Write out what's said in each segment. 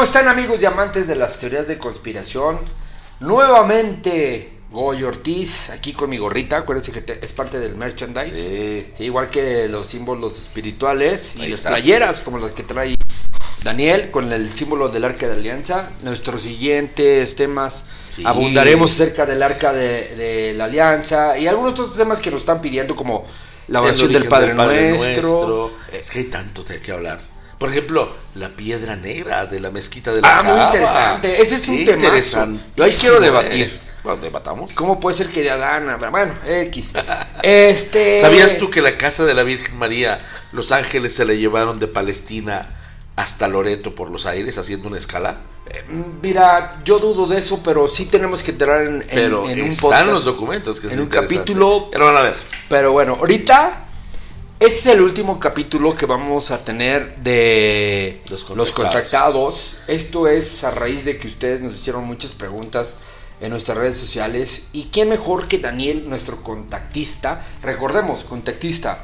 ¿Cómo están amigos y amantes de las teorías de conspiración? Nuevamente Goy Ortiz, aquí con mi gorrita, acuérdense que te- es parte del merchandise. Sí. Sí, igual que los símbolos espirituales y Ahí las está. playeras como las que trae Daniel con el símbolo del arca de alianza. Nuestros siguientes temas Sí. abundaremos acerca del arca de, de la alianza y algunos otros temas que nos están pidiendo como la oración del Padre, Nuestro. Es que hay tanto de qué hablar. Por ejemplo, la piedra negra de la mezquita de la Ah, muy interesante. Ese es un temazo. interesantísimo, Yo ahí quiero debatir. Bueno, debatamos. ¿Cómo puede ser que Adana? Bueno, X. Este. ¿Sabías tú que la casa de la Virgen María, los ángeles se la llevaron de Palestina hasta Loreto por los aires haciendo una escala? Mira, yo dudo de eso, pero sí tenemos que entrar en, en- Pero en un están podcast, los documentos que es en un interesante. capítulo. Ya lo van a ver. Pero bueno, ahorita este es el último capítulo que vamos a tener de Los los contactados. Esto es a raíz de que ustedes nos hicieron muchas preguntas en nuestras redes sociales. Y quién mejor que Daniel, nuestro contactista. Recordemos, contactista.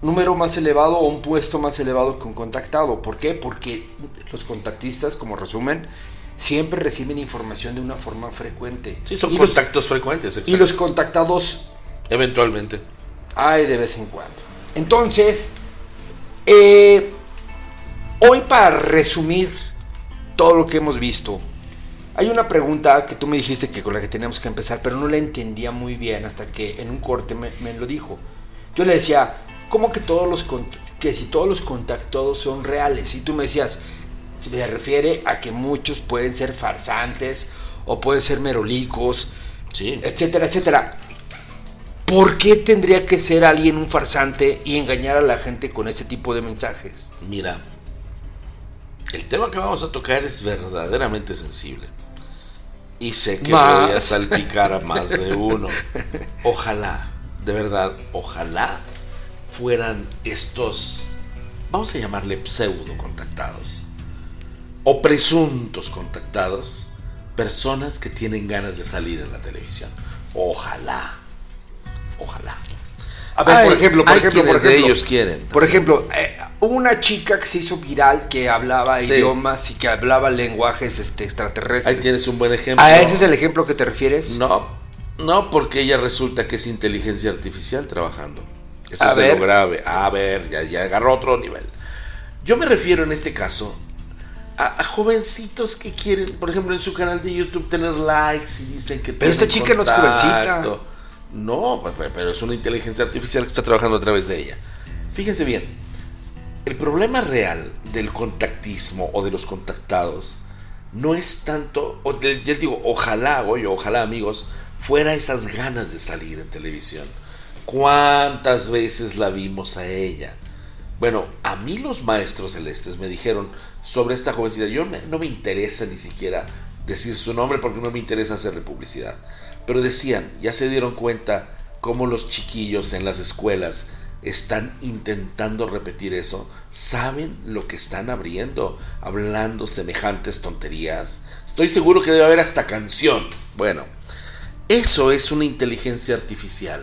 Número más elevado o un puesto más elevado que un contactado. ¿Por qué? Porque los contactistas, como resumen, siempre reciben información de una forma frecuente. Sí, son y los, contactos frecuentes, y exacto. los contactados Eventualmente. hay de vez en cuando. Entonces, eh, hoy para resumir todo lo que hemos visto, hay una pregunta que tú me dijiste que con la que teníamos que empezar, pero no la entendía muy bien hasta que en un corte me, me lo dijo. Yo le decía, ¿cómo que todos los que si todos los contactados son reales? Y tú me decías, se refiere a que muchos pueden ser farsantes o pueden ser merolicos, Sí. etcétera, etcétera. ¿Por qué tendría que ser alguien un farsante y engañar a la gente con ese tipo de mensajes? Mira, el tema que vamos a tocar es verdaderamente sensible. Y sé que Más. voy a salpicar a más de uno. Ojalá, de verdad, ojalá fueran estos, vamos a llamarle pseudo contactados, o presuntos contactados, personas que tienen ganas de salir en la televisión. Ojalá, ojalá. A ver, Hay- por ejemplo, por ejemplo, por de ejemplo, ellos quieren. Por ejemplo, eh, una chica que se hizo viral que hablaba Sí. idiomas y que hablaba lenguajes este, extraterrestres. Ahí tienes un buen ejemplo. ¿A ese es el ejemplo que te refieres? No, no, porque ella resulta que es inteligencia artificial trabajando. Eso A es de lo grave. A ver, ya, ya agarró otro nivel. Yo me refiero en este caso a, a jovencitos que quieren, por ejemplo, en su canal de YouTube tener likes y dicen que Pero esta chica no es jovencita. No, pe- pe- pero es una inteligencia artificial que está trabajando a través de ella. Fíjense bien, el problema real del contactismo o de los contactados no es tanto, o les digo, ojalá, oye, ojalá amigos, fuera esas ganas de salir en televisión. ¿Cuántas veces la vimos a ella? Bueno, a mí los maestros celestes me dijeron sobre esta jovencita, yo no me interesa ni siquiera decir su nombre porque no me interesa hacerle publicidad, pero decían, ya se dieron cuenta cómo los chiquillos en las escuelas están intentando repetir eso, saben lo que están abriendo, hablando semejantes tonterías. Estoy seguro que debe haber hasta canción. Bueno, eso es una inteligencia artificial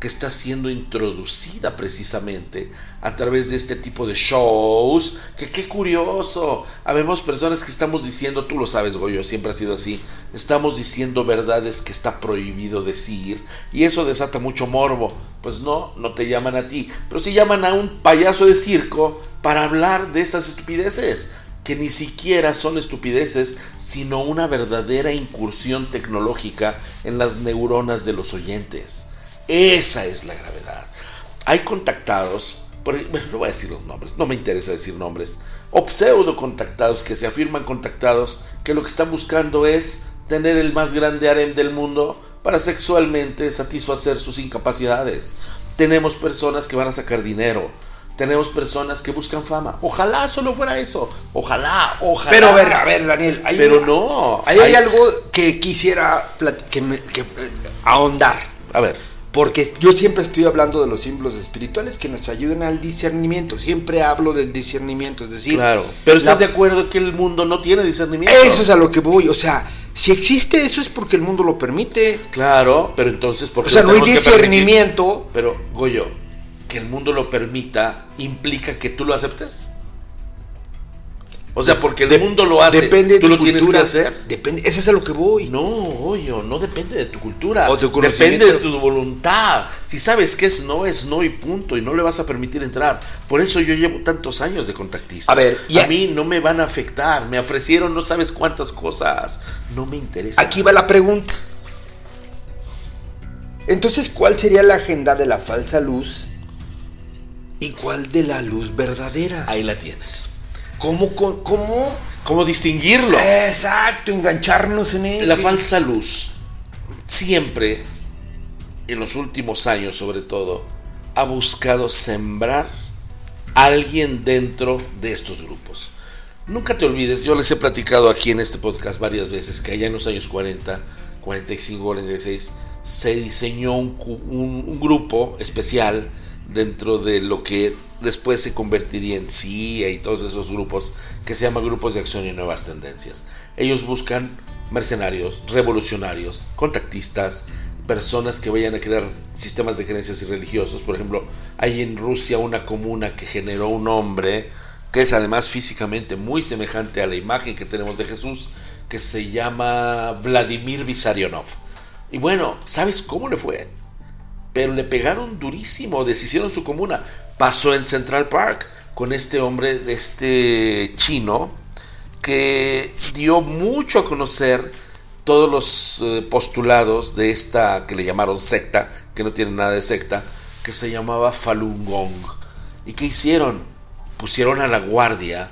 que está siendo introducida precisamente a través de este tipo de shows. Que qué curioso. Habemos personas que estamos diciendo, tú lo sabes, Goyo, siempre ha sido así. Estamos diciendo verdades que está prohibido decir y eso desata mucho morbo. Pues no, no te llaman a ti, pero sí llaman a un payaso de circo para hablar de esas estupideces que ni siquiera son estupideces, sino una verdadera incursión tecnológica en las neuronas de los oyentes. Esa es la gravedad. Hay contactados, por, bueno, no voy a decir los nombres, no me interesa decir nombres, o pseudo contactados que se afirman contactados, que lo que están buscando es tener el más grande harem del mundo para sexualmente satisfacer sus incapacidades. Tenemos personas que van a sacar dinero, tenemos personas que buscan fama. Ojalá solo fuera eso. Ojalá, ojalá. Pero a ver, a ver, Daniel. Hay Pero una- no. Hay algo que quisiera plat- que me- que, eh, ahondar. A ver, Porque yo siempre estoy hablando de los símbolos espirituales que nos ayudan al discernimiento. Siempre hablo del discernimiento, es decir, claro. Pero estás la- de acuerdo que el mundo no tiene discernimiento. eso es a lo que voy. O sea, si existe eso es porque el mundo lo permite. Claro, pero entonces, ¿por O qué sea, no hay discernimiento. Pero, Goyo, que el mundo lo permita implica que tú lo aceptes. O sea, porque el mundo lo hace, depende de tú tu lo tienes que hacer. Depende, eso es a lo que voy. No, oye, no depende de tu cultura. O tu depende de tu voluntad. Si sabes que es no, es no y punto. Y no le vas a permitir entrar. Por eso yo llevo tantos años de contactista. A ver, y a a- mí no me van a afectar. Me ofrecieron no sabes cuántas cosas. No me interesa. Aquí va la pregunta. Entonces, ¿cuál sería la agenda de la falsa luz y cuál de la luz verdadera? Ahí la tienes. ¿Cómo, cómo? ¿Cómo distinguirlo? Exacto, engancharnos en eso. La falsa luz siempre, en los últimos años sobre todo, ha buscado sembrar a alguien dentro de estos grupos. Nunca te olvides, yo les he platicado aquí en este podcast varias veces que allá en los años 40, 45, 46, se diseñó un, cu- un- un grupo especial dentro de lo que después se convertiría en CIA y todos esos grupos que se llaman grupos de acción y nuevas tendencias. Ellos buscan mercenarios, revolucionarios, contactistas, personas que vayan a crear sistemas de creencias y religiosos. Por ejemplo, hay en Rusia una comuna que generó un hombre que es además físicamente muy semejante a la imagen que tenemos de Jesús, que se llama Vladimir Vissarionov. Y bueno, ¿sabes cómo le fue? Pero le pegaron durísimo, deshicieron su comuna. Pasó en Central Park con este hombre, de este chino, que dio mucho a conocer todos los eh, postulados de esta que le llamaron secta, que no tiene nada de secta, que se llamaba Falun Gong. ¿Y qué hicieron? Pusieron a la guardia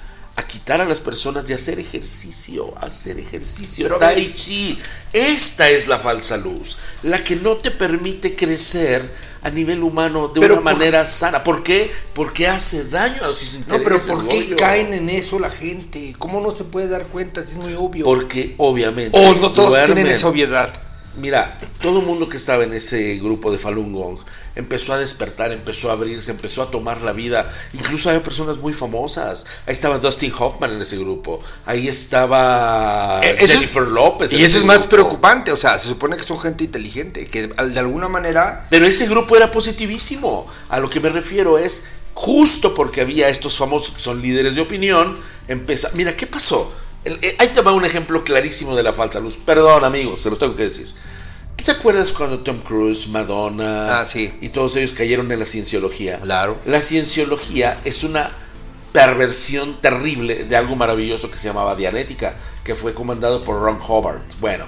quitar a las personas de hacer ejercicio, hacer ejercicio, Pero tai chi. Esta es la falsa luz, la que no te permite crecer a nivel humano de Pero una por- manera sana. ¿Por qué? Porque hace daño a sus No, pero. ¿por qué caen en eso la gente? ¿Cómo no se puede dar cuenta si es muy obvio? Porque obviamente. o no todos duermen. tienen esa obviedad. Mira, todo el mundo que estaba en ese grupo de Falun Gong empezó a despertar, empezó a abrirse, empezó a tomar la vida. Incluso había personas muy famosas. Ahí estaba Dustin Hoffman en ese grupo. Ahí estaba Eh, eso es- Jennifer López. Y eso es más grupo. preocupante, o sea, se supone que son gente inteligente, que al- de alguna manera... Pero ese grupo era positivísimo. A lo que me refiero es, justo porque había estos famosos que son líderes de opinión, empezó... Mira, ¿qué pasó? Eh, ahí te va un ejemplo clarísimo de la falsa luz. Perdón, amigos, se los tengo que decir. ¿Tú te acuerdas cuando Tom Cruise, Madonna Ah, sí. y todos ellos cayeron en la cienciología? Claro. La cienciología es una perversión terrible de algo maravilloso que se llamaba Dianética, que fue comandado por Ron Hubbard. Bueno,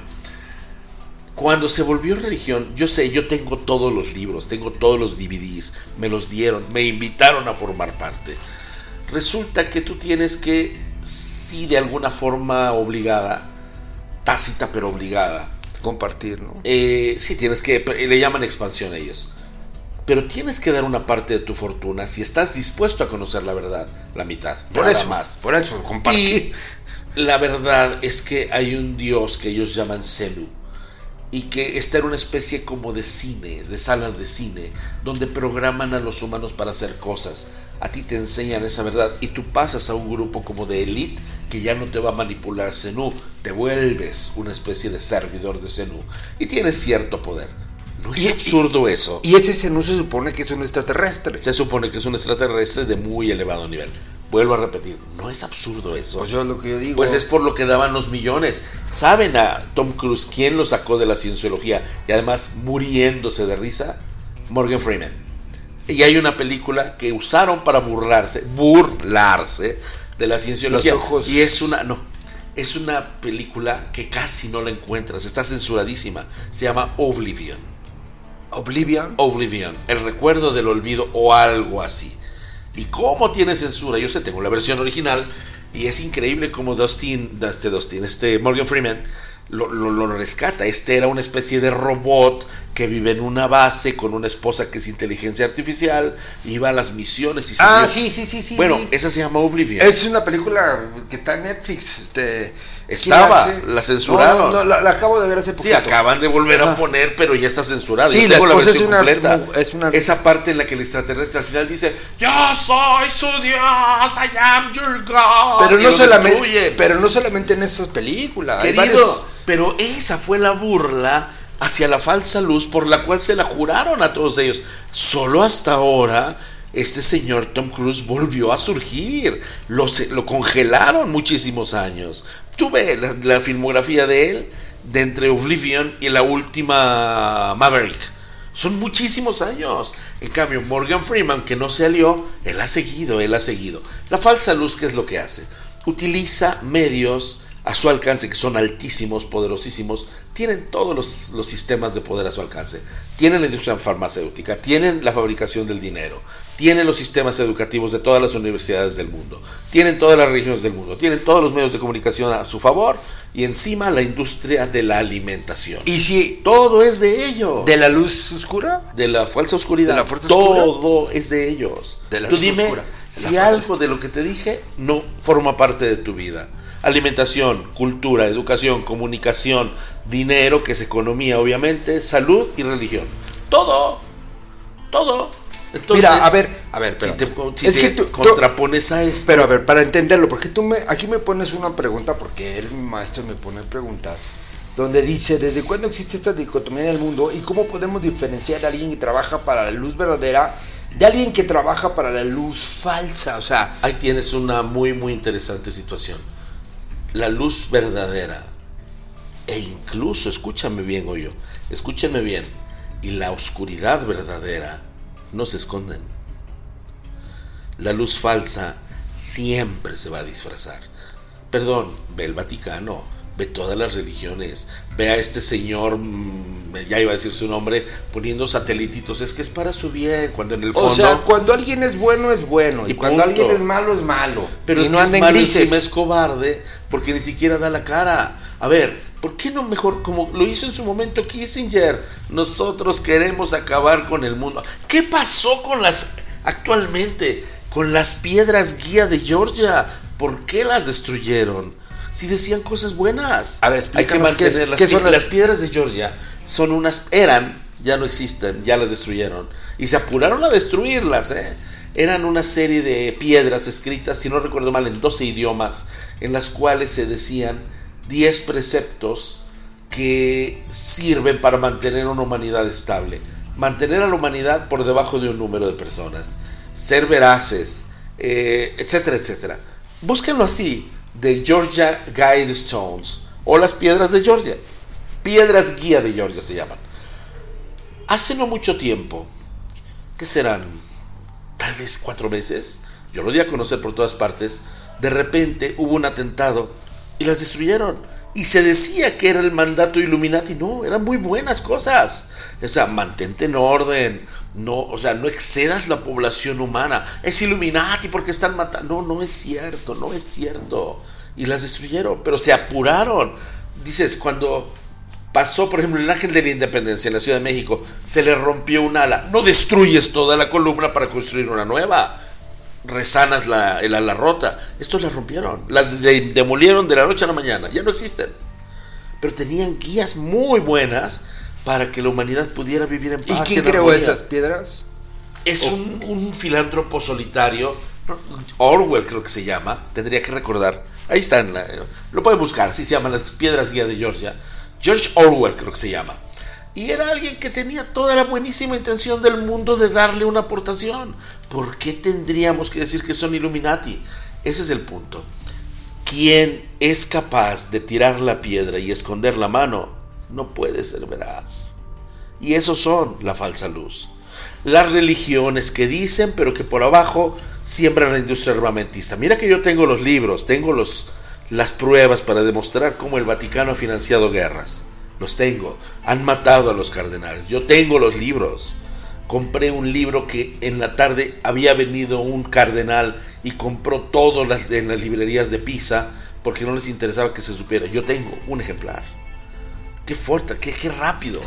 cuando se volvió religión, yo sé, yo tengo todos los libros, tengo todos los DVDs, me los dieron, me invitaron a formar parte. Resulta que tú tienes que, sí, de alguna forma obligada, tácita pero obligada, Compartir, ¿no? eh, sí, tienes que, le llaman expansión a ellos. Pero tienes que dar una parte de tu fortuna si estás dispuesto a conocer la verdad, la mitad, Por nada eso, más. por eso, compartir. Y la verdad es que hay un dios que ellos llaman Senu y que está en una especie como de cines, de salas de cine, donde programan a los humanos para hacer cosas. A ti te enseñan esa verdad y tú pasas a un grupo como de elite que ya no te va a manipular Senu, te vuelves una especie de servidor de Senu y tienes cierto poder. ¿No es Y- absurdo eso? Y ese no se supone que es un extraterrestre. Se supone que es un extraterrestre de muy elevado nivel. Vuelvo a repetir, ¿no es absurdo eso? Pues yo lo que yo digo. Pues es por lo que daban los millones. ¿Saben a Tom Cruise quién lo sacó de la cienciología y además muriéndose de risa? Morgan Freeman. Y hay una película que usaron para burlarse, burlarse de la cienciología. Los ojos- Y es una, no, es una película que casi no la encuentras, está censuradísima. Se llama Oblivion. Oblivion. Oblivion, el recuerdo del olvido o algo así. ¿Y cómo tiene censura? Yo sé, tengo la versión original y es increíble como Dustin, este Dustin, este Morgan Freeman lo, lo- lo rescata. Este era una especie de robot que vive en una base con una esposa que es inteligencia artificial, iba a las misiones y se Ah, sí, sí, sí, sí. Bueno, sí. esa se llama Oblivion. Es una película que está en Netflix. Este, Estaba, ¿quién hace? la censuraron. No, no, no, la, la acabo de ver hace Sí, poquito. acaban de volver a poner, pero ya está censurada. Sí, Yo la tengo la esposa es versión una- completa. es una- Esa parte en la que el extraterrestre al final dice: Yo soy su Dios, I am your God. Pero no, solamente, pero no solamente en esas películas. Querido, pero esa fue la burla hacia la falsa luz por la cual se la juraron a todos ellos. Solo hasta ahora este señor Tom Cruise volvió a surgir. Lo, lo congelaron muchísimos años. Tú ves la, filmografía de él de entre Oblivion y la última Maverick. Son muchísimos años. En cambio, Morgan Freeman, que no se alió, él ha seguido, él ha seguido. La falsa luz, ¿qué es lo que hace? Utiliza medios a su alcance, que son altísimos, poderosísimos, tienen todos los, los, sistemas de poder a su alcance. Tienen la industria farmacéutica, tienen la fabricación del dinero, tienen los sistemas educativos de todas las universidades del mundo, tienen todas las regiones del mundo, tienen todos los medios de comunicación a su favor y encima la industria de la alimentación. Y si todo es de ellos. ¿De la luz oscura? De la falsa oscuridad. ¿De la fuerza todo oscura? es de ellos. De la Tú luz dime oscura. si algo de lo que te dije no forma parte de tu vida. Alimentación, cultura, educación, comunicación, dinero, que es economía, obviamente, salud y religión. Todo, todo. Entonces, Mira, a ver, a ver, si te, si Es te que tú- tú- contrapones a esto, Pero a ver, para entenderlo, porque tú me, aquí me pones una pregunta, porque él, mi maestro, me pone preguntas, donde dice, ¿desde cuándo existe esta dicotomía en el mundo y cómo podemos diferenciar a alguien que trabaja para la luz verdadera de alguien que trabaja para la luz falsa? O sea, ahí tienes una muy, muy interesante situación. La luz verdadera, e incluso, escúchame bien, Goyo, escúchame bien, y la oscuridad verdadera no se esconden. La luz falsa siempre se va a disfrazar. Perdón, ve el Vaticano, ve todas las religiones, ve a este señor, mm, ya iba a decir su nombre, poniendo satelititos, es que es para su bien, cuando en el fondo... o sea, cuando alguien es bueno, es bueno, y, Y cuando punto. alguien es malo, es malo. Pero y no anda en grises. es cobarde porque ni siquiera da la cara. A ver, ¿por qué no mejor como lo hizo en su momento Kissinger? Nosotros queremos acabar con el mundo. ¿Qué pasó con las actualmente con las piedras guía de Georgia? ¿Por qué las destruyeron? Si decían cosas buenas. A ver, hay que explícanos qué es- mantener las, qué son pi- las- las piedras de Georgia. Son unas eran, ya no existen, ya las destruyeron y se apuraron a destruirlas, ¿eh? Eran una serie de piedras escritas, si no recuerdo mal, en 12 idiomas, en las cuales se decían 10 preceptos que sirven para mantener una humanidad estable. Mantener a la humanidad por debajo de un número de personas. Ser veraces, eh, etcétera, etcétera. Búsquenlo así, de Georgia Guidestones o las piedras de Georgia. Piedras guía de Georgia se llaman. Hace no mucho tiempo, ¿qué serán? Tal vez cuatro meses. Yo lo di a conocer por todas partes. De repente hubo un atentado y las destruyeron. Y se decía que era el mandato Illuminati. No, eran muy buenas cosas. O sea, mantente en orden. No, o sea, no excedas la población humana. Es Illuminati porque están matando. No, no es cierto, no es cierto. Y las destruyeron, pero se apuraron. Dices, cuando pasó, por ejemplo, el ángel de la independencia en la Ciudad de México, se le rompió un ala. No destruyes toda la columna para construir una nueva. Resanas la, el ala rota. Estos la rompieron. Las de- demolieron de la noche a la mañana. Ya no existen. Pero tenían guías muy buenas para que la humanidad pudiera vivir en ¿Y paz. quién en creó esas piedras? Es un, un filántropo solitario. Orwell creo que se llama. Tendría que recordar. Ahí está. en la- lo pueden buscar. Así se llaman las piedras guía de Georgia. George Orwell creo que se llama. Y era alguien que tenía toda la buenísima intención del mundo de darle una aportación. ¿Por qué tendríamos que decir que son Illuminati? Ese es el punto. Quien es capaz de tirar la piedra y esconder la mano no puede ser veraz. Y esos son la falsa luz. Las religiones que dicen, pero que por abajo siembran la industria armamentista. Mira que yo tengo los libros, tengo los, las pruebas para demostrar cómo el Vaticano ha financiado guerras. Los tengo. Han matado a los cardenales. Yo tengo los libros. Compré un libro que en la tarde había venido un cardenal y compró todo en las librerías de Pisa porque no les interesaba que se supiera. Yo tengo un ejemplar qué fuerte, qué, rápido.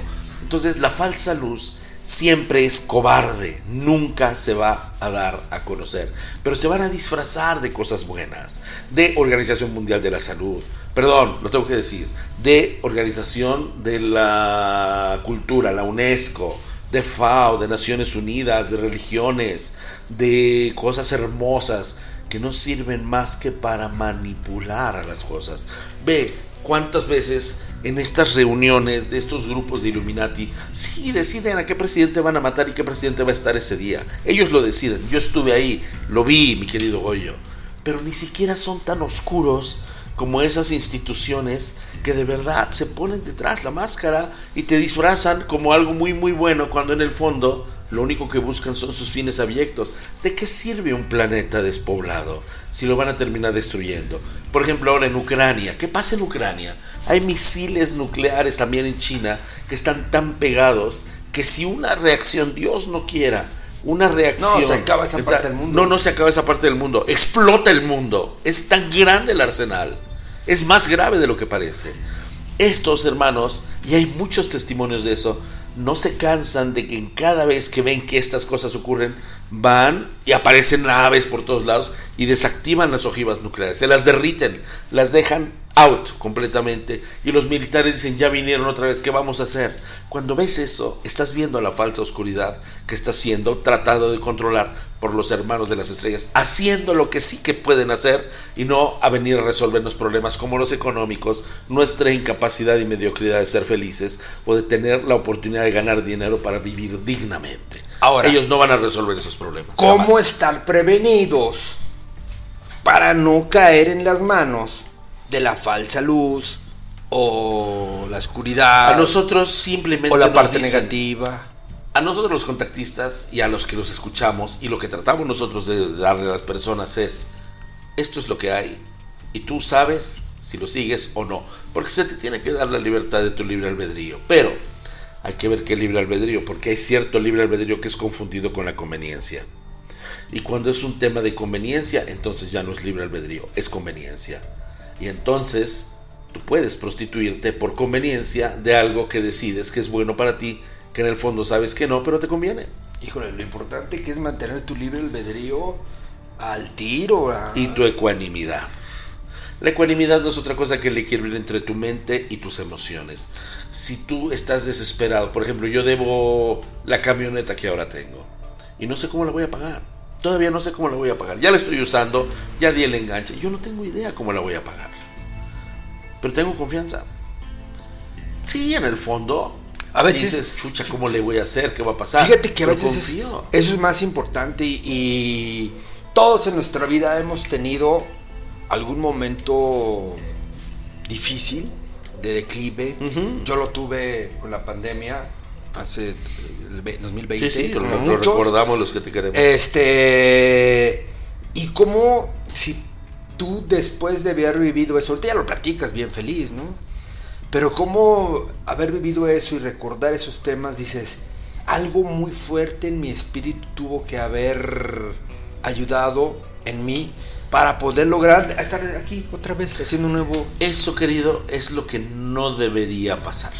Entonces la falsa luz siempre es cobarde, nunca se va a dar a conocer, pero se van a disfrazar de cosas buenas, de Organización Mundial de la Salud, perdón, lo tengo que decir, de Organización de la Cultura, la UNESCO, de FAO, de Naciones Unidas, de religiones, de cosas hermosas que no sirven más que para manipular a las cosas. Ve cuántas veces en estas reuniones de estos grupos de Illuminati, sí deciden a qué presidente van a matar y qué presidente va a estar ese día. Ellos lo deciden. Yo estuve ahí, lo vi, mi querido Goyo. Pero ni siquiera son tan oscuros como esas instituciones que de verdad se ponen detrás la máscara y te disfrazan como algo muy muy bueno cuando en el fondo lo único que buscan son sus fines abyectos. ¿De qué sirve un planeta despoblado si lo van a terminar destruyendo? Por ejemplo, ahora en Ucrania. ¿Qué pasa en Ucrania? Hay misiles nucleares también en China que están tan pegados que si una reacción, Dios no quiera, una reacción... No, se acaba esa parte del mundo. No, no se acaba esa parte del mundo. Explota el mundo. Es tan grande el arsenal. Es más grave de lo que parece. Estos hermanos, y hay muchos testimonios de eso, no se cansan de que en cada vez que ven que estas cosas ocurren, van y aparecen naves por todos lados y desactivan las ojivas nucleares, se las derriten, las dejan out completamente y los militares dicen ya vinieron otra vez, ¿qué vamos a hacer? Cuando ves eso, estás viendo la falsa oscuridad que está siendo tratado de controlar por los hermanos de las estrellas, haciendo lo que sí que pueden hacer y no a venir a resolvernos problemas como los económicos, nuestra incapacidad y mediocridad de ser felices o de tener la oportunidad de ganar dinero para vivir dignamente. Ahora, ellos no van a resolver esos problemas. ¿Cómo jamás. estar prevenidos para no caer en las manos de la falsa luz o la oscuridad A nosotros simplemente o la parte dicen- negativa? A nosotros los contactistas y a los que los escuchamos y lo que tratamos nosotros de darle a las personas es, esto es lo que hay y tú sabes si lo sigues o no, porque se te tiene que dar la libertad de tu libre albedrío, pero hay que ver qué libre albedrío, porque hay cierto libre albedrío que es confundido con la conveniencia. Y cuando es un tema de conveniencia, entonces ya no es libre albedrío, es conveniencia. Y entonces tú puedes prostituirte por conveniencia de algo que decides que es bueno para ti, que en el fondo sabes que no, pero te conviene. Híjole, lo importante que es mantener tu libre albedrío al tiro. Y tu ecuanimidad. La ecuanimidad no es otra cosa que el equilibrio entre tu mente y tus emociones. Si tú estás desesperado, por ejemplo, yo debo la camioneta que ahora tengo y no sé cómo la voy a pagar. Todavía no sé cómo la voy a pagar. Ya la estoy usando, ya di el enganche. Yo no tengo idea cómo la voy a pagar. Pero tengo confianza. Sí, en el fondo. A veces- dices, chucha, ¿cómo le voy a hacer? ¿Qué va a pasar? Fíjate que a veces es- eso es más importante y, y todos en nuestra vida hemos tenido algún momento difícil de declive. Yo lo tuve con la pandemia hace el ve- 2020. Sí, sí, lo, recordamos los que te queremos. Este. Y cómo, si tú después de haber vivido eso, ahorita ya lo platicas bien feliz, ¿no? Pero cómo haber vivido eso y recordar esos temas, dices, algo muy fuerte en mi espíritu tuvo que haber ayudado en mí para poder lograr estar aquí otra vez haciendo un nuevo... Eso, querido, es lo que no debería pasar.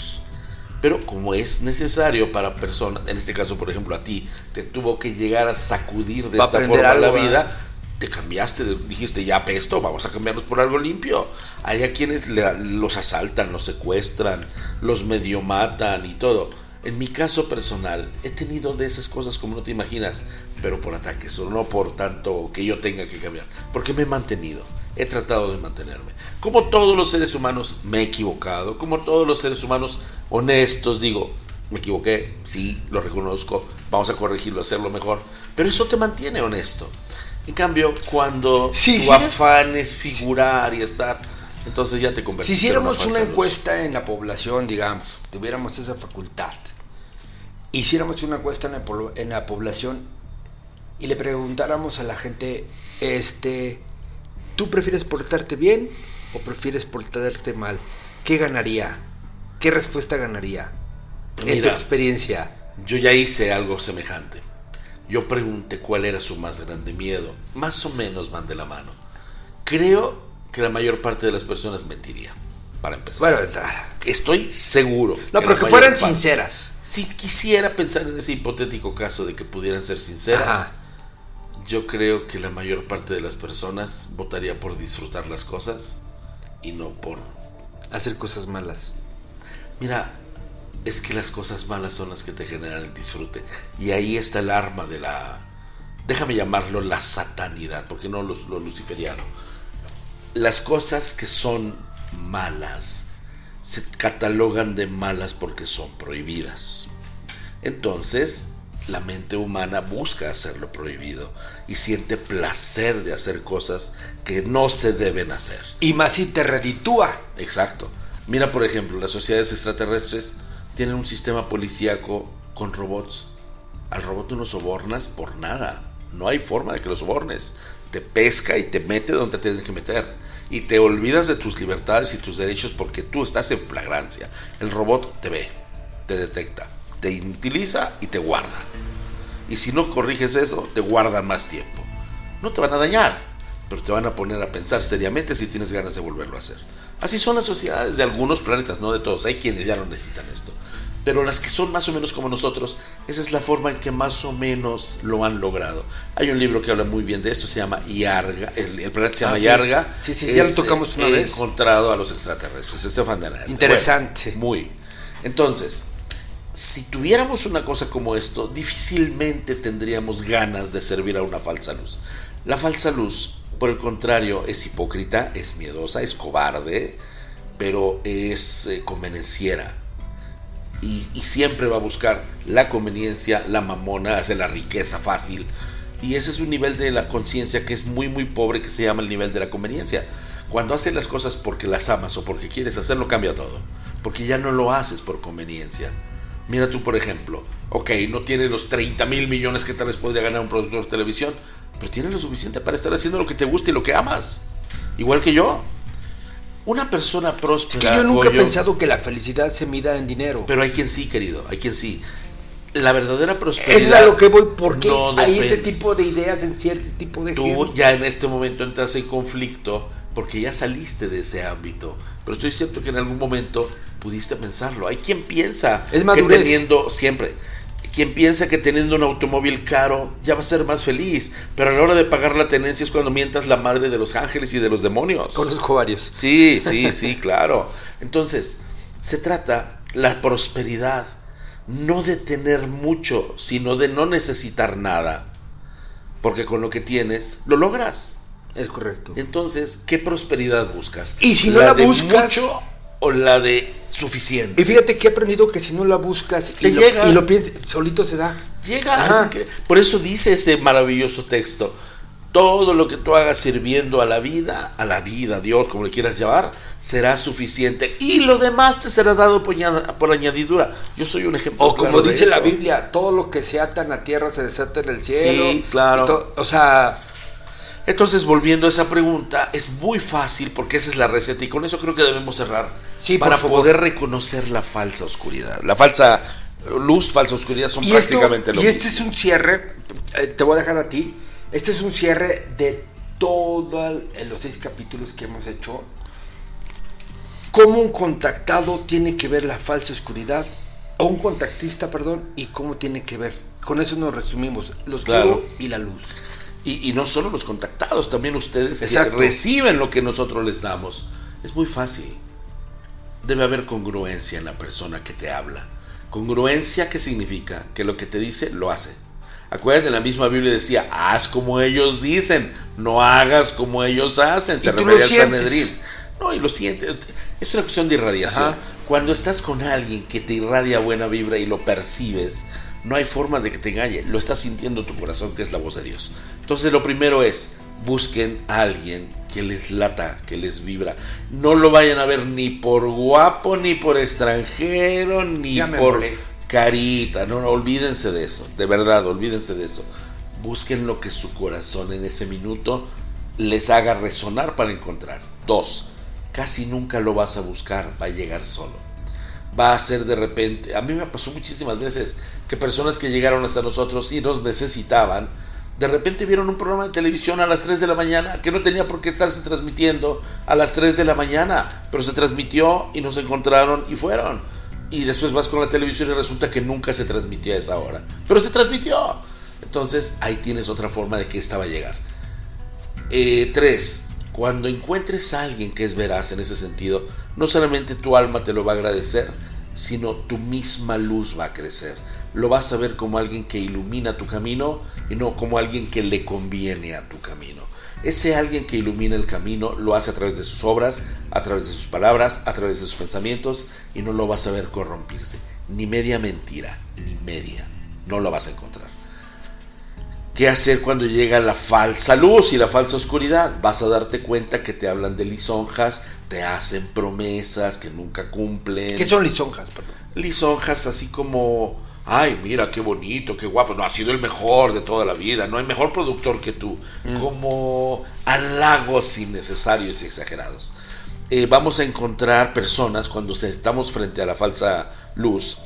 Pero como es necesario para personas, en este caso, por ejemplo, a ti, te tuvo que llegar a sacudir de Va esta forma la vida, te cambiaste, dijiste, ya pesto, vamos a cambiarnos por algo limpio. Hay a quienes le- los asaltan, los secuestran, los medio matan y todo. En mi caso personal, he tenido de esas cosas como no te imaginas, pero por ataques, o no por tanto que yo tenga que cambiar, porque me he mantenido, he tratado de mantenerme. Como todos los seres humanos, me he equivocado, como todos los seres humanos honestos, digo, me equivoqué, sí, lo reconozco, vamos a corregirlo, hacerlo mejor, pero eso te mantiene honesto. En cambio, cuando Sí, tu sí, afán es figurar y estar, entonces ya te Si convertiste hiciéramos en una encuesta en la población, digamos, tuviéramos esa facultad, hiciéramos una encuesta en la, polo- en la población y le preguntáramos a la gente, este, ¿tú prefieres portarte bien o prefieres portarte mal? ¿Qué ganaría? ¿Qué respuesta ganaría? En tu experiencia. Yo ya hice algo semejante. Yo pregunté cuál era su más grande miedo. Más o menos van de la mano. Creo que la mayor parte de las personas mentiría, para empezar. Bueno, Estoy seguro. no, pero que fueran parte- sinceras. Si quisiera pensar en ese hipotético caso de que pudieran ser sinceras, Ajá. yo creo que la mayor parte de las personas votaría por disfrutar las cosas y no por Hacer cosas malas. Mira, es que las cosas malas son las que te generan el disfrute. Y ahí está el arma de la... Déjame llamarlo la satanidad, porque no lo, lo luciferiano. Las cosas que son malas se catalogan de malas porque son prohibidas. Entonces, la mente humana busca hacer lo prohibido y siente placer de hacer cosas que no se deben hacer. Y más si te reditúa. Exacto. Mira, por ejemplo, las sociedades extraterrestres tienen un sistema policíaco con robots. Al robot no sobornas por nada. No hay forma de que lo sobornes. Te pesca y te mete donde te tienes que meter. Y te olvidas de tus libertades y tus derechos porque tú estás en flagrancia. El robot te ve, te detecta, te utiliza y te guarda. Y si no corriges eso, te guardan más tiempo. No te van a dañar, pero te van a poner a pensar seriamente si tienes ganas de volverlo a hacer. Así son las sociedades de algunos planetas, no de todos. Hay quienes ya no necesitan esto pero las que son más o menos como nosotros, esa es la forma en que más o menos lo han logrado. Hay un libro que habla muy bien de esto, se llama Yarga, el, planeta se llama ah, Yarga. Sí, sí, ya lo tocamos una vez. encontrado a los extraterrestres, Stefan Interesante. muy. Entonces, si tuviéramos una cosa como esto, difícilmente tendríamos ganas de servir a una falsa luz. La falsa luz, por el contrario, es hipócrita, es miedosa, es cobarde, pero es eh, convenenciera y, siempre va a buscar la conveniencia, la mamona, hace la riqueza fácil. Y ese es un nivel de la conciencia que es muy, muy pobre, que se llama el nivel de la conveniencia. Cuando haces las cosas porque las amas o porque quieres hacerlo, cambia todo. Porque ya no lo haces por conveniencia. Mira tú, por ejemplo, ok, no tienes los 30 mil millones que tal vez podría ganar un productor de televisión, pero tienes lo suficiente para estar haciendo lo que te gusta y lo que amas. Igual que yo. Una persona próspera. Es que yo nunca he pensado que la felicidad se mida en dinero. Pero hay quien sí, querido, hay quien sí. La verdadera prosperidad. Eso es a lo que voy, porque hay ese tipo de ideas en cierto tipo de Tú ya en este momento entras en conflicto porque ya saliste de ese ámbito. Pero estoy cierto que en algún momento pudiste pensarlo. Hay quien piensa es que teniendo siempre quien piensa que teniendo un automóvil caro ya va a ser más feliz, pero a la hora de pagar la tenencia es cuando mientas la madre de los ángeles y de los demonios. Conozco varios. Sí, sí, sí, claro. Entonces, se trata la prosperidad no de tener mucho, sino de no necesitar nada. Porque con lo que tienes, lo logras. Es correcto. Entonces, ¿qué prosperidad buscas? Y si no la, buscas, mucho o la de suficiente. Y fíjate que he aprendido que si no la buscas y, lo, y lo piensas, solito se da. Llega. por eso dice ese maravilloso texto. Todo lo que tú hagas sirviendo a la vida, a la vida, a Dios, como le quieras llamar, será suficiente. Y lo demás te será dado por, añadidura. Yo soy un ejemplo. O como dice la Biblia, todo lo que se ata en la tierra se desata en el cielo. Sí, claro. o sea, entonces, volviendo a esa pregunta, es muy fácil porque esa es la receta y con eso creo que debemos cerrar sí, para poder reconocer la falsa oscuridad. La falsa luz, falsa oscuridad son prácticamente lo mismo. Y este es un cierre, eh, te voy a dejar a ti, este es un cierre de todos los seis capítulos que hemos hecho. Cómo un contactado tiene que ver la falsa oscuridad, o un contactista, perdón, y cómo tiene que ver. Con eso nos resumimos, los claro. y la luz. Y, no solo los contactados, también ustedes que reciben lo que nosotros les damos. Es muy fácil. Debe haber congruencia en la persona que te habla. Congruencia, ¿qué significa? Que lo que te dice, lo hace. Acuérdate, la misma Biblia decía, haz como ellos dicen, no hagas como ellos hacen. Se refería al Sanedrín. No, y lo sientes. Es una cuestión de irradiación. Cuando estás con alguien que te irradia buena vibra y lo percibes, no hay forma de que te engañe. Lo estás sintiendo tu corazón, que es la voz de Dios. Entonces lo primero es, busquen a alguien que les lata, que les vibra. No lo vayan a ver ni por guapo, ni por extranjero, ni por carita. No, no, olvídense de eso. De verdad, olvídense de eso. Busquen lo que su corazón en ese minuto les haga resonar para encontrar. Dos, casi nunca lo vas a buscar, va a llegar solo. Va a ser de repente, a mí me pasó muchísimas veces que personas que llegaron hasta nosotros y nos necesitaban, de repente vieron un programa de televisión a las 3 de la mañana que no tenía por qué estarse transmitiendo a las 3 de la mañana, pero se transmitió y nos encontraron y fueron. Y después vas con la televisión y resulta que nunca se transmitía a esa hora, pero se transmitió. Entonces ahí tienes otra forma de que esta va a llegar. 3. Eh, cuando encuentres a alguien que es veraz en ese sentido, no solamente tu alma te lo va a agradecer, sino tu misma luz va a crecer lo vas a ver como alguien que ilumina tu camino y no como alguien que le conviene a tu camino. Ese alguien que ilumina el camino lo hace a través de sus obras, a través de sus palabras, a través de sus pensamientos y no lo vas a ver corrompirse. Ni media mentira, ni media. No lo vas a encontrar. ¿Qué hacer cuando llega la falsa luz y la falsa oscuridad? Vas a darte cuenta que te hablan de lisonjas, te hacen promesas que nunca cumplen. ¿Qué son lisonjas? Perdón? Lisonjas así como, ay, mira, qué bonito, qué guapo, no, ha sido el mejor de toda la vida, no hay mejor productor que tú. Mm. Como halagos innecesarios y exagerados. Eh, vamos a encontrar personas cuando estamos frente a la falsa luz,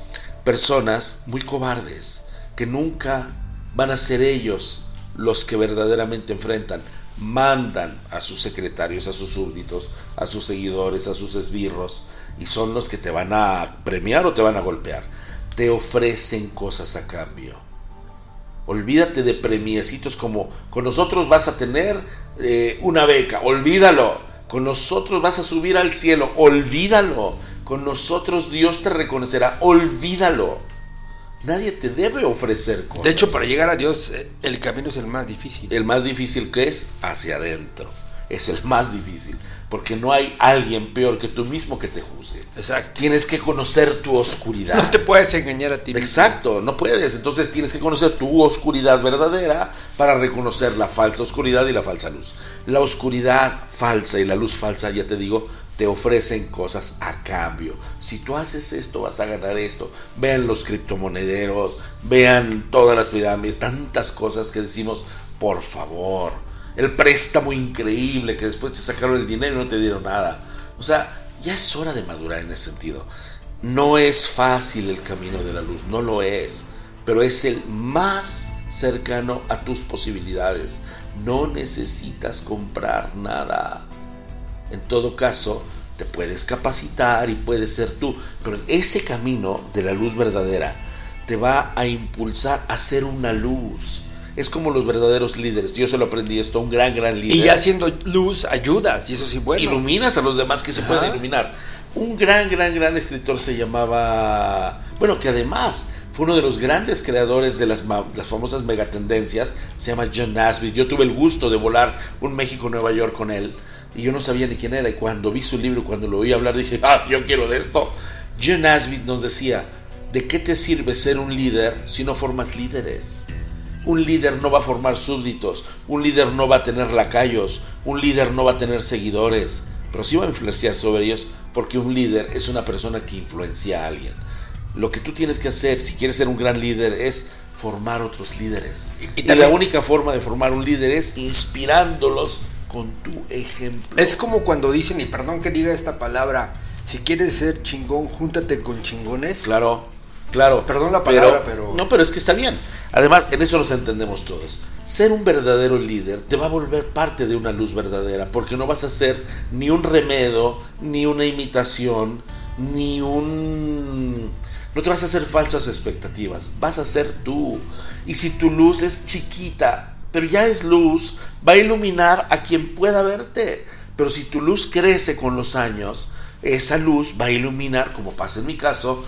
personas muy cobardes, que nunca van a ser ellos los que verdaderamente enfrentan. Mandan a sus secretarios, a sus súbditos, a sus seguidores, a sus esbirros, y son los que te van a premiar o te van a golpear. Te ofrecen cosas a cambio. Olvídate de premiecitos como con nosotros vas a tener eh, una beca, olvídalo. Con nosotros vas a subir al cielo, olvídalo. Con nosotros Dios te reconocerá, olvídalo. Nadie te debe ofrecer cosas. De hecho, para llegar a Dios, eh, el camino es el más difícil. El más difícil que es hacia adentro. Es el más difícil. Porque no hay alguien peor que tú mismo que te juzgue. Exacto. Tienes que conocer tu oscuridad. No te puedes engañar a ti mismo. Exacto, no puedes. Entonces tienes que conocer tu oscuridad verdadera para reconocer la falsa oscuridad y la falsa luz. La oscuridad falsa y la luz falsa, ya te digo, te ofrecen cosas a cambio. Si tú haces esto, vas a ganar esto. Vean los criptomonederos, vean todas las pirámides, tantas cosas que decimos, por favor. El préstamo increíble que después te sacaron el dinero y no te dieron nada. O sea, ya es hora de madurar en ese sentido. No es fácil el camino de la luz, no lo es, pero es el más cercano a tus posibilidades. No necesitas comprar nada. En todo caso, te puedes capacitar y puedes ser tú, pero ese camino de la luz verdadera te va a impulsar a ser una luz. Es como los verdaderos líderes. Yo se lo aprendí esto, un gran, gran líder. Y ya siendo luz, ayudas, y eso sí bueno. Iluminas a los demás que se pueden iluminar. Un gran, gran, gran escritor se llamaba, bueno, que además fue uno de los grandes creadores de las, las famosas megatendencias, se llama John Nasby. Yo tuve el gusto de volar un México-Nueva York con él y yo no sabía ni quién era. Y cuando vi su libro, cuando lo oí hablar, dije, ah, yo quiero de esto. John Nasby nos decía, ¿de qué te sirve ser un líder si no formas líderes? Un líder no va a formar súbditos, un líder no va a tener lacayos, un líder no va a tener seguidores, pero sí va a influenciar sobre ellos porque un líder es una persona que influencia a alguien. Lo que tú tienes que hacer si quieres ser un gran líder es formar otros líderes. Y, y la única forma de formar un líder es inspirándolos con tu ejemplo. Es como cuando dicen, y perdón que diga esta palabra, si quieres ser chingón, júntate con chingones. Claro, claro. Perdón la palabra, pero... No, pero es que está bien. Además, en eso nos entendemos todos. Ser un verdadero líder te va a volver parte de una luz verdadera, porque no vas a ser ni un remedo, ni una imitación, ni un... No te vas a hacer falsas expectativas, vas a ser tú. Y si tu luz es chiquita, pero ya es luz, va a iluminar a quien pueda verte. Pero si tu luz crece con los años, esa luz va a iluminar, como pasa en mi caso,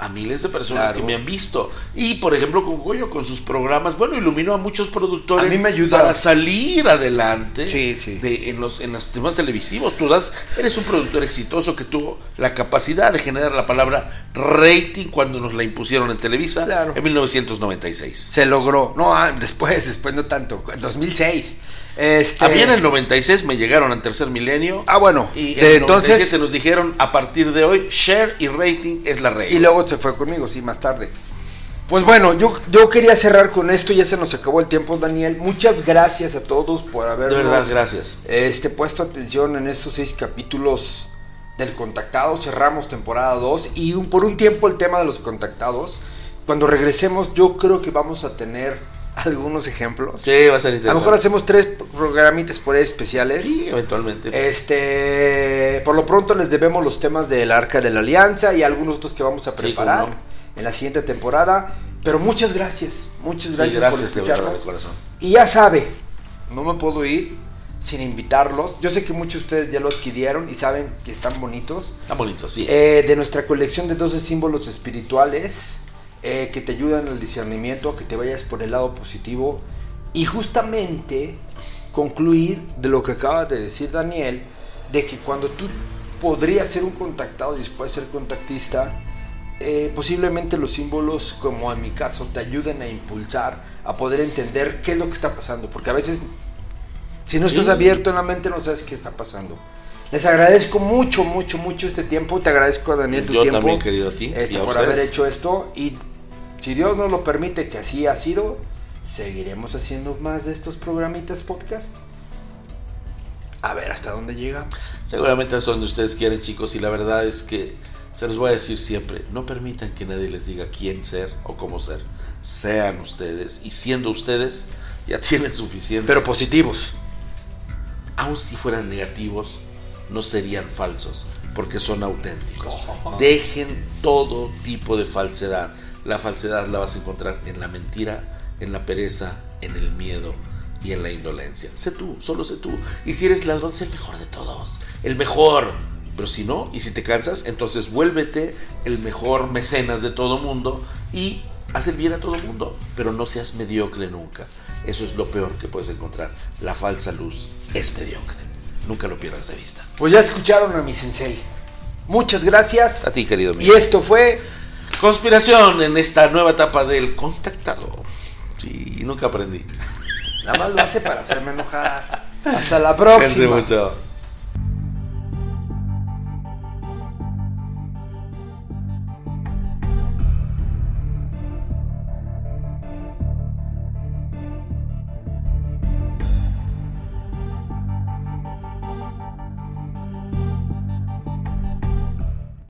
a miles de personas Claro. que me han visto. Y por ejemplo, con Goyo, con sus programas, bueno, iluminó a muchos productores A mí me ayuda. para salir adelante Sí, sí. De, en, los, en los temas televisivos. Tú das, eres un productor exitoso que tuvo la capacidad de generar la palabra rating cuando nos la impusieron en Televisa Claro. en 1996. Se logró. No, ah, después, después no tanto. En 2006. Este... A mí en el 96 me llegaron al tercer milenio. Ah, bueno. Y en de- el 97 entonces... nos dijeron, a partir de hoy, share y rating es la regla. Y luego se fue conmigo, sí, más tarde. Pues bueno, yo, yo quería cerrar con esto, ya se nos acabó el tiempo, Daniel. Muchas gracias a todos por de habernos verdad, gracias. este, puesto atención en estos seis capítulos del contactado. Cerramos temporada 2 y un- por un tiempo el tema de los contactados. Cuando regresemos yo creo que vamos a tener algunos ejemplos. Sí, va a ser a lo interesante. mejor hacemos tres programitas por ahí especiales. Sí, eventualmente. Este, por lo pronto les debemos los temas del Arca de la Alianza y algunos otros que vamos a Sí, preparar no. en la siguiente temporada. Pero muchas gracias, muchas Sí, gracias, gracias, por escucharnos. Y ya sabe, no me puedo ir sin invitarlos. Yo sé que muchos de ustedes ya lo adquirieron y saben que están bonitos. Está bonito, sí. Eh, de nuestra colección de 12 símbolos espirituales eh, que te ayudan al discernimiento, que te vayas por el lado positivo. Y justamente concluir de lo que acaba de decir Daniel, de que cuando tú podrías ser un contactado y después ser contactista, eh, posiblemente los símbolos, como en mi caso, te ayuden a impulsar, a poder entender qué es lo que está pasando, porque a veces, si no estás Sí. abierto en la mente, no sabes qué está pasando. Les agradezco mucho, mucho, mucho este tiempo. Te agradezco, Daniel, tu Yo tiempo. también, querido, a ti este, y a por ustedes. haber hecho esto. Y si Dios nos lo permite, que así ha sido, seguiremos haciendo más de estos programitas podcast. A ver hasta dónde llegamos. Seguramente es donde ustedes quieren, chicos, y la verdad es que se los voy a decir siempre, no permitan que nadie les diga quién ser o cómo ser. Sean ustedes, y siendo ustedes, ya tienen suficiente. Pero positivos. aun si fueran negativos, no serían falsos, porque son auténticos. Dejen todo tipo de falsedad. La falsedad la vas a encontrar en la mentira, en la pereza, en el miedo y en la indolencia. Sé tú, solo sé tú. Y si eres ladrón, sé el mejor de todos. El mejor. Pero si no, y si te cansas, entonces vuélvete el mejor mecenas de todo mundo y haz el bien a todo mundo. Pero no seas mediocre nunca. Eso es lo peor que puedes encontrar. La falsa luz es mediocre. Nunca lo pierdas de vista. Pues ya escucharon a mi sensei. Muchas gracias. A ti, querido Y mío. esto fue Conspiración en esta nueva etapa del contactado. Sí, nunca aprendí. Nada más lo hace para hacerme enojar. Hasta la Cuídense próxima. mucho.